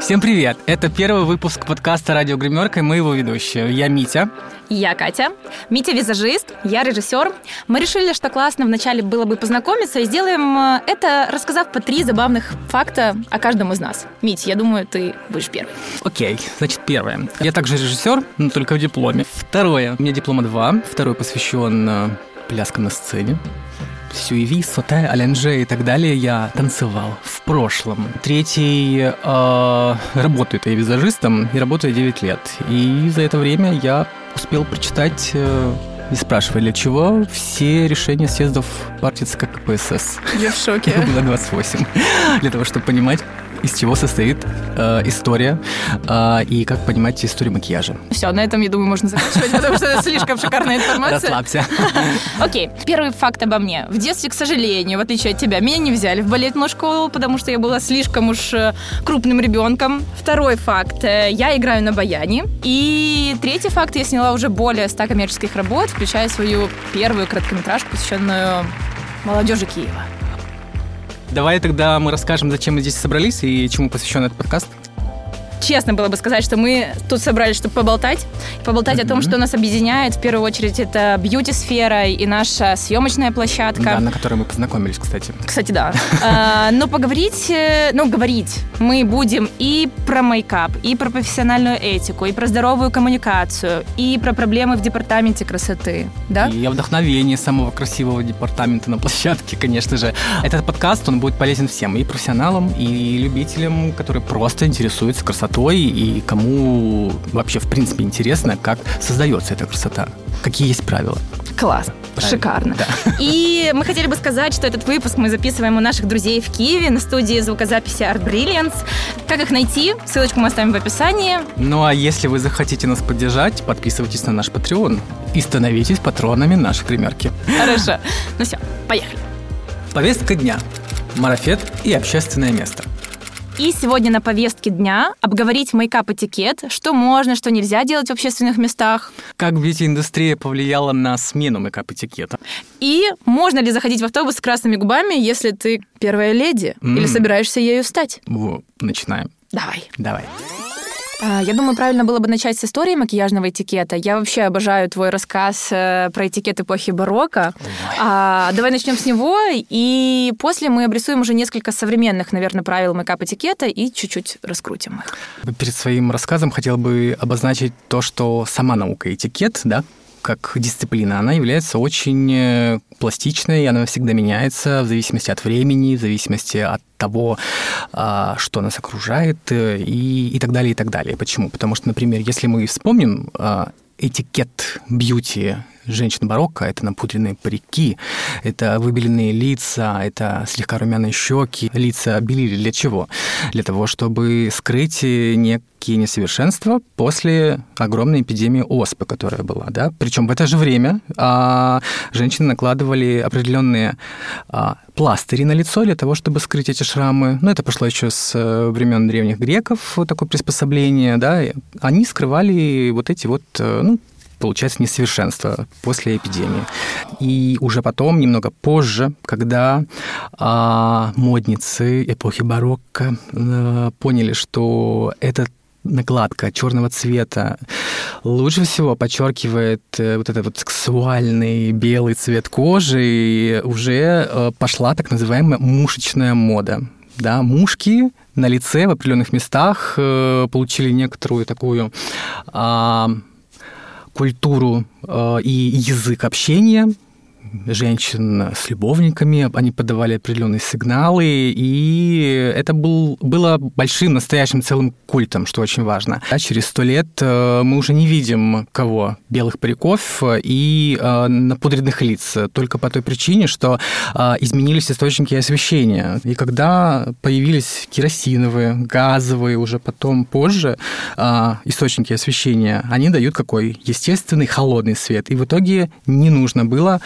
Всем привет! Это первый выпуск подкаста «Радио Гримерка» и мы его ведущие. Я Митя. Я Катя. Митя визажист, я режиссер. Мы решили, что классно вначале было бы познакомиться и сделаем э, это, рассказав по три забавных факта о каждом из нас. Мить, я думаю, ты будешь первый. Окей, значит, первое. Я также режиссер, но только в дипломе. Второе. У меня диплома два. Второй посвящен э, пляскам на сцене. Сюеви, соте, аленже и так далее я танцевал в прошлом. Третий э, работает я визажистом и работаю 9 лет. И за это время я успел прочитать э, не спрашивая для чего, все решения съездов партии ЦК КПСС. Я в шоке. Было 28. Для того, чтобы понимать, из чего состоит э, история э, и как понимать историю макияжа. Все, на этом, я думаю, можно заканчивать, потому что это слишком шикарная информация. Расслабься. Окей, первый факт обо мне. В детстве, к сожалению, в отличие от тебя, меня не взяли в балетную школу, потому что я была слишком уж э, крупным ребенком. Второй факт. Э, я играю на баяне. И третий факт. Я сняла уже более 100 коммерческих работ, включая свою первую короткометражку, посвященную молодежи Киева. Давай тогда мы расскажем, зачем мы здесь собрались и чему посвящен этот подкаст честно было бы сказать, что мы тут собрались, чтобы поболтать. Поболтать mm-hmm. о том, что нас объединяет. В первую очередь, это бьюти-сфера и наша съемочная площадка. Да, на которой мы познакомились, кстати. Кстати, да. А, но поговорить, э, ну, говорить мы будем и про мейкап, и про профессиональную этику, и про здоровую коммуникацию, и про проблемы в департаменте красоты, да? И о вдохновении самого красивого департамента на площадке, конечно же. Этот подкаст, он будет полезен всем, и профессионалам, и любителям, которые просто интересуются красотой красотой и кому вообще в принципе интересно, как создается эта красота. Какие есть правила? Класс. Правильно. Шикарно. Да. И мы хотели бы сказать, что этот выпуск мы записываем у наших друзей в Киеве на студии звукозаписи Art Brilliance. Как их найти? Ссылочку мы оставим в описании. Ну а если вы захотите нас поддержать, подписывайтесь на наш Patreon и становитесь патронами нашей гримерки. Хорошо. Ну все, поехали. Повестка дня. Марафет и общественное место – и сегодня на повестке дня обговорить мейкап-этикет, что можно, что нельзя делать в общественных местах. Как бьюти-индустрия повлияла на смену мейкап-этикета. И можно ли заходить в автобус с красными губами, если ты первая леди mm. или собираешься ею стать? Во, начинаем. Давай. Давай. А, я думаю, правильно было бы начать с истории макияжного этикета. Я вообще обожаю твой рассказ э, про этикет эпохи барокко. А, давай начнем с него, и после мы обрисуем уже несколько современных, наверное, правил мейкап-этикета и чуть-чуть раскрутим их. Перед своим рассказом хотел бы обозначить то, что сама наука этикет, да, как дисциплина, она является очень э, пластичной, она всегда меняется в зависимости от времени, в зависимости от того, а, что нас окружает э, и, и так далее, и так далее. Почему? Потому что, например, если мы вспомним а, этикет бьюти женщин барокко, это напудренные парики, это выбеленные лица, это слегка румяные щеки. Лица белили для чего? Для того, чтобы скрыть некие несовершенства после огромной эпидемии оспы, которая была. Да? Причем в это же время а, женщины накладывали определенные а, пластыри на лицо для того, чтобы скрыть эти шрамы. Ну, это пошло еще с э, времен древних греков, вот такое приспособление, да. Они скрывали вот эти вот, э, ну, получается, несовершенство после эпидемии. И уже потом, немного позже, когда а, модницы эпохи барокко а, поняли, что этот накладка черного цвета лучше всего подчеркивает э, вот этот вот сексуальный белый цвет кожи, и уже пошла так называемая мушечная мода. Да, мушки на лице в определенных местах получили некоторую такую а, культуру э, и язык общения женщин с любовниками, они подавали определенные сигналы, и это был, было большим, настоящим целым культом, что очень важно. А через сто лет э, мы уже не видим кого? Белых париков и э, напудренных лиц, только по той причине, что э, изменились источники освещения. И когда появились керосиновые, газовые, уже потом позже источники освещения, они дают какой? Естественный холодный свет. И в итоге не нужно было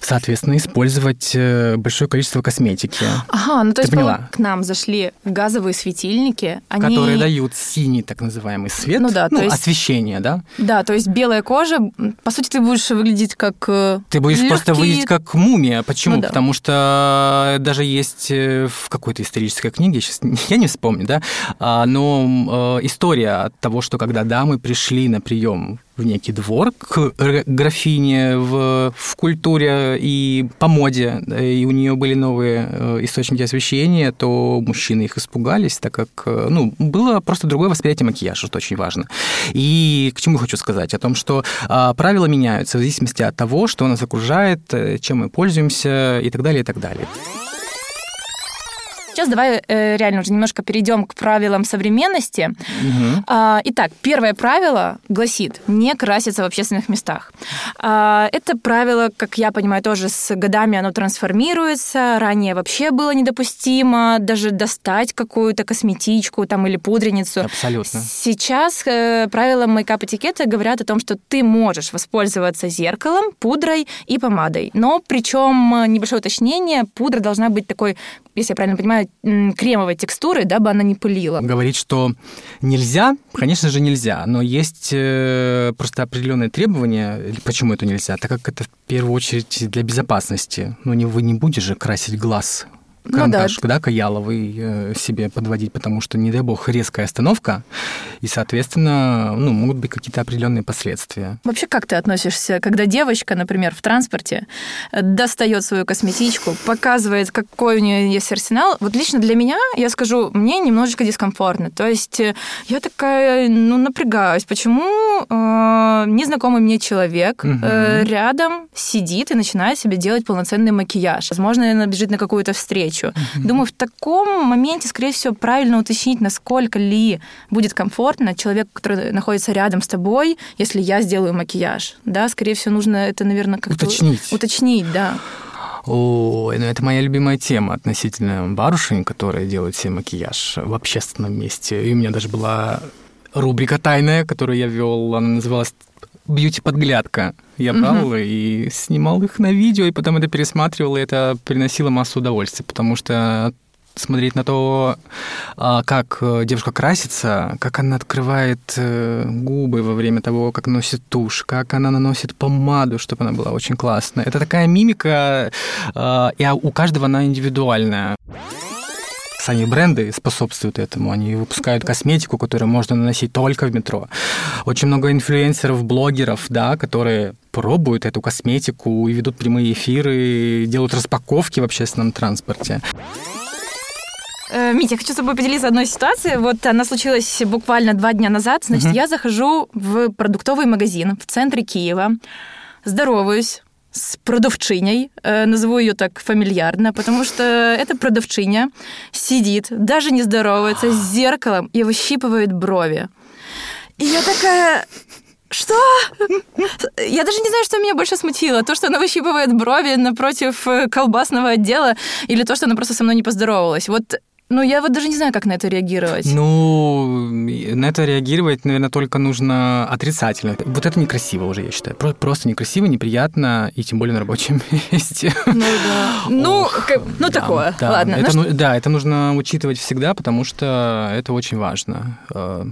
Соответственно, использовать э, большое количество косметики. Ага, ну то Ты есть поняла? к нам зашли газовые светильники, они... Которые дают синий так называемый свет, Ну да, то есть- освещение, да? Да, то есть белая кожа, по сути, ты будешь выглядеть как... э, Ты будешь просто легкий- выглядеть как мумия. Почему? Ну да. Потому что даже есть э, в какой-то исторической книге, сейчас я не вспомню, да, а, но э, история от того, что когда дамы пришли на прием в некий двор к графине в, в культуре и по моде, и у нее были новые э, источники освещения, то мужчины их испугались, так как э, ну, было просто другое восприятие макияжа, что очень важно. И к чему хочу сказать? О том, что а, правила меняются в зависимости от того, что нас окружает, э, чем мы пользуемся и так далее, и так далее. Сейчас давай э, реально уже немножко перейдем к правилам современности. Мгм. А, Итак, первое правило гласит не краситься в общественных местах. А, Это правило, как я понимаю, тоже с годами оно трансформируется. Ранее вообще было недопустимо даже достать какую-то косметичку там или пудреницу. Абсолютно. Сейчас э, правила мейкап-этикета говорят о том, что ты можешь воспользоваться зеркалом, пудрой и помадой. Но причем э, небольшое уточнение, пудра должна быть такой, если я правильно понимаю, кремовой текстуры, дабы она не пылила. Говорить, что нельзя, конечно же, нельзя, но есть э, просто определенные требования, почему это нельзя, так как это в первую очередь для безопасности. Ну, не, вы не будете же красить глаз Ну карандаш, да, каяловый э, себе подводить, потому что, не дай бог, резкая остановка, и, соответственно, ну, могут быть какие-то определенные последствия. Вообще, как ты относишься, когда девочка, например, в транспорте э, достает свою косметичку, показывает, какой у нее есть арсенал? Вот лично для меня, я скажу, мне немножечко дискомфортно. То есть э, я такая, ну, напрягаюсь. Почему э, незнакомый мне человек э, рядом сидит и начинает себе делать полноценный макияж? Возможно, она бежит на какую-то встречу. Думаю, в таком моменте, скорее всего, правильно уточнить, насколько ли будет комфортно человеку, который находится рядом с тобой, если я сделаю макияж. Да, скорее всего, нужно это, наверное, как-то... Уточнить. Уточнить, да. Ой, ну это моя любимая тема относительно барышень, которые делают себе макияж в общественном месте. И у меня даже была рубрика тайная, которую я вел, она называлась бьюти-подглядка. Я брал и снимал их на видео, и потом это пересматривал, и это приносило массу удовольствия, потому что смотреть на то, а, как э, девушка красится, как она открывает э, губы во время того, как носит тушь, как она наносит помаду, чтобы она была очень классная. Это такая мимика, а, и у каждого она индивидуальная. Сами бренды способствуют этому. Они выпускают косметику, которую можно наносить только в метро. Очень много инфлюенсеров, блогеров, да, которые пробуют эту косметику и ведут прямые эфиры, делают распаковки в общественном транспорте. Э, Митя, хочу с тобой поделиться одной ситуацией. Вот она случилась буквально два дня назад. Значит, Мгм. я захожу в продуктовый магазин в центре Киева, здороваюсь с продавчиней, э, назову ее так фамильярно, потому что эта продавчиня сидит, даже не здоровается, с зеркалом и выщипывает брови. И я такая... Что? Я даже не знаю, что меня больше смутило. То, что она выщипывает брови напротив э, колбасного отдела, или то, что она просто со мной не поздоровалась. Вот, ну, я вот даже не знаю, как на это реагировать. Ну, на это реагировать, наверное, только нужно отрицательно. Вот это некрасиво уже, я считаю. Про- Просто некрасиво, неприятно, и тем более на рабочем месте. Ну, да. Ну, Ох, как- ну да, такое. да. Ладно. Это, Ну, ну- да, это нужно учитывать всегда, потому что это очень важно. э,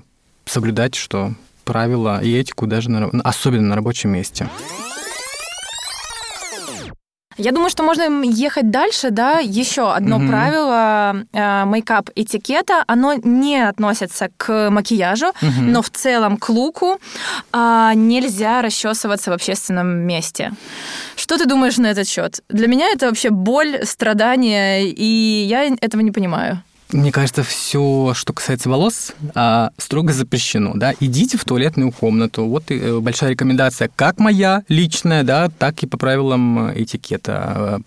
Соблюдать, что правила и этику даже на, особенно на рабочем месте. Я думаю, что можно ехать дальше, да. Еще одно Мгм. правило э, мейкап этикета, оно не относится к макияжу, Мгм. но в целом к луку а, нельзя расчесываться в общественном месте. Что ты думаешь на этот счет? Для меня это вообще боль, страдания, и я этого не понимаю. Мне кажется, все, что касается волос, а, строго запрещено. Да? Идите в туалетную комнату. Вот и, э, большая рекомендация, как моя личная, да, так и по правилам этикета.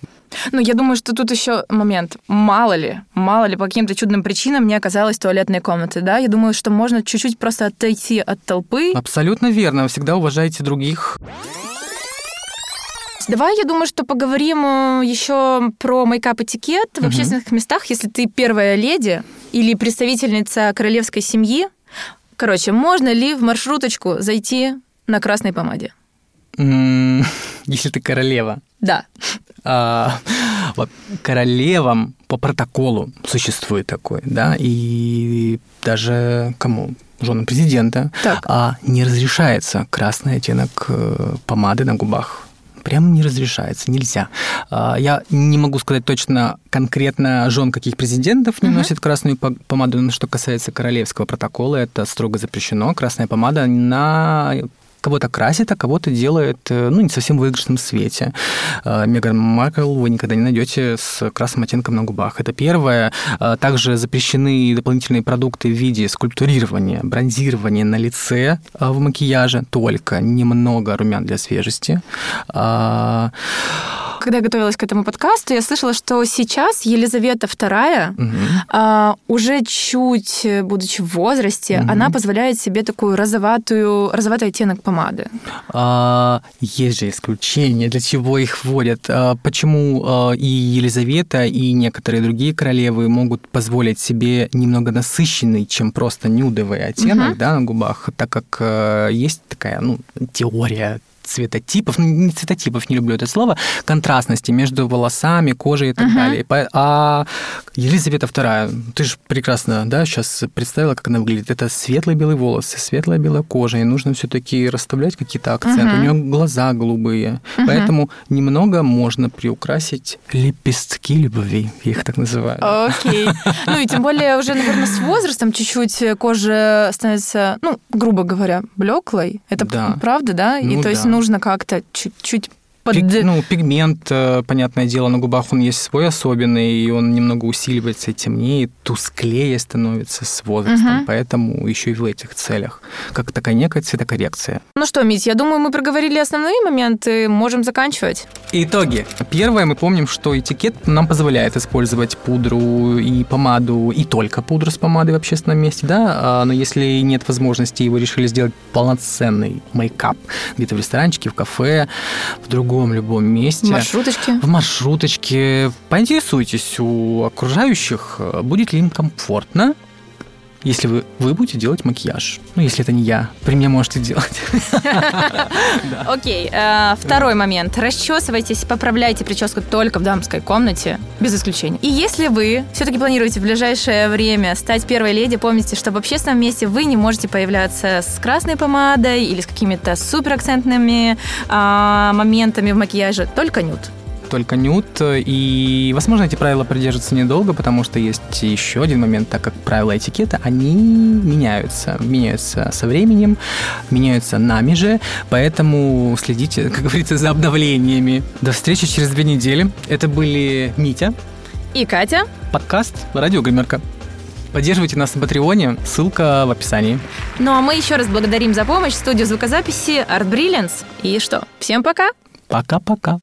Ну, я думаю, что тут еще момент. Мало ли, мало ли, по каким-то чудным причинам не оказалось туалетной комнаты, да? Я думаю, что можно чуть-чуть просто отойти от толпы. Абсолютно верно. Всегда уважайте других. Давай, я думаю, что поговорим еще про мейкап-этикет в общественных местах, если ты первая леди или представительница королевской семьи. Короче, можно ли в маршруточку зайти на красной помаде? Если ты королева. Да. А, королевам по протоколу существует такой, да, и даже кому? женам президента, так. а не разрешается красный оттенок э, помады на губах прям не разрешается, нельзя. А, я не могу сказать точно конкретно жен каких президентов не uh-huh. носит красную помаду, но что касается королевского протокола, это строго запрещено. Красная помада на кого-то красит, а кого-то делает, э, ну, не совсем в выигрышном свете. Э, Меган Маркл вы никогда не найдете с красным оттенком на губах. Это первое. Э, также запрещены дополнительные продукты в виде скульптурирования, бронзирования на лице в макияже, только немного румян для свежести когда я готовилась к этому подкасту, я слышала, что сейчас Елизавета II, угу. а, уже чуть, будучи в возрасте, угу. она позволяет себе такую розоватую, розоватый оттенок помады. А, есть же исключения, для чего их вводят. А, почему а, и Елизавета, и некоторые другие королевы могут позволить себе немного насыщенный, чем просто нюдовый оттенок угу. да, на губах, так как а, есть такая ну, теория цветотипов, ну, не цветотипов, не люблю это слово, контрастности между волосами, кожей и так uh-huh. далее. А Елизавета II, ты же прекрасно, да, сейчас представила, как она выглядит. Это светлые белые волосы, светлая белая кожа, и нужно все-таки расставлять какие-то акценты. Uh-huh. У нее глаза голубые, uh-huh. поэтому немного можно приукрасить лепестки любви, я их так называю. Окей. Okay. Ну и тем более уже, наверное, с возрастом чуть-чуть кожа становится, ну, грубо говоря, блеклой. Это да. правда, да? Ну, и то да. Нужно как-то чуть-чуть под... Пиг, ну, пигмент, э, понятное дело, на губах он есть свой особенный, и он немного усиливается, темнее, тусклее становится с возрастом. Угу. Поэтому еще и в этих целях. Как такая некая цветокоррекция. Ну что, Мить, я думаю, мы проговорили основные моменты, можем заканчивать. Итоги. Первое, мы помним, что этикет нам позволяет использовать пудру и помаду, и только пудру с помадой в общественном месте, да, а, но если нет возможности, его решили сделать полноценный мейкап где-то в ресторанчике, в кафе, в другом другом любом месте. В маршруточке? В маршруточке. Поинтересуйтесь у окружающих, будет ли им комфортно если вы, вы будете делать макияж. Ну, если это не я. При мне можете делать. Окей. Э, второй момент. Расчесывайтесь, поправляйте прическу только в дамской комнате, без исключения. И если вы все-таки планируете в ближайшее время стать первой леди, помните, что в общественном месте вы не можете появляться с красной помадой или с какими-то суперакцентными а, моментами в макияже, только нюд только нюд. И, возможно, эти правила придерживаются недолго, потому что есть еще один момент, так как правила этикета, они меняются. Меняются со временем, меняются нами же, поэтому следите, как говорится, за обновлениями. До встречи через две недели. Это были Митя и Катя. Подкаст «Радио Гримерка». Поддерживайте нас на Патреоне, ссылка в описании. Ну а мы еще раз благодарим за помощь студию звукозаписи Art Brilliance. И что, всем пока! Пока-пока!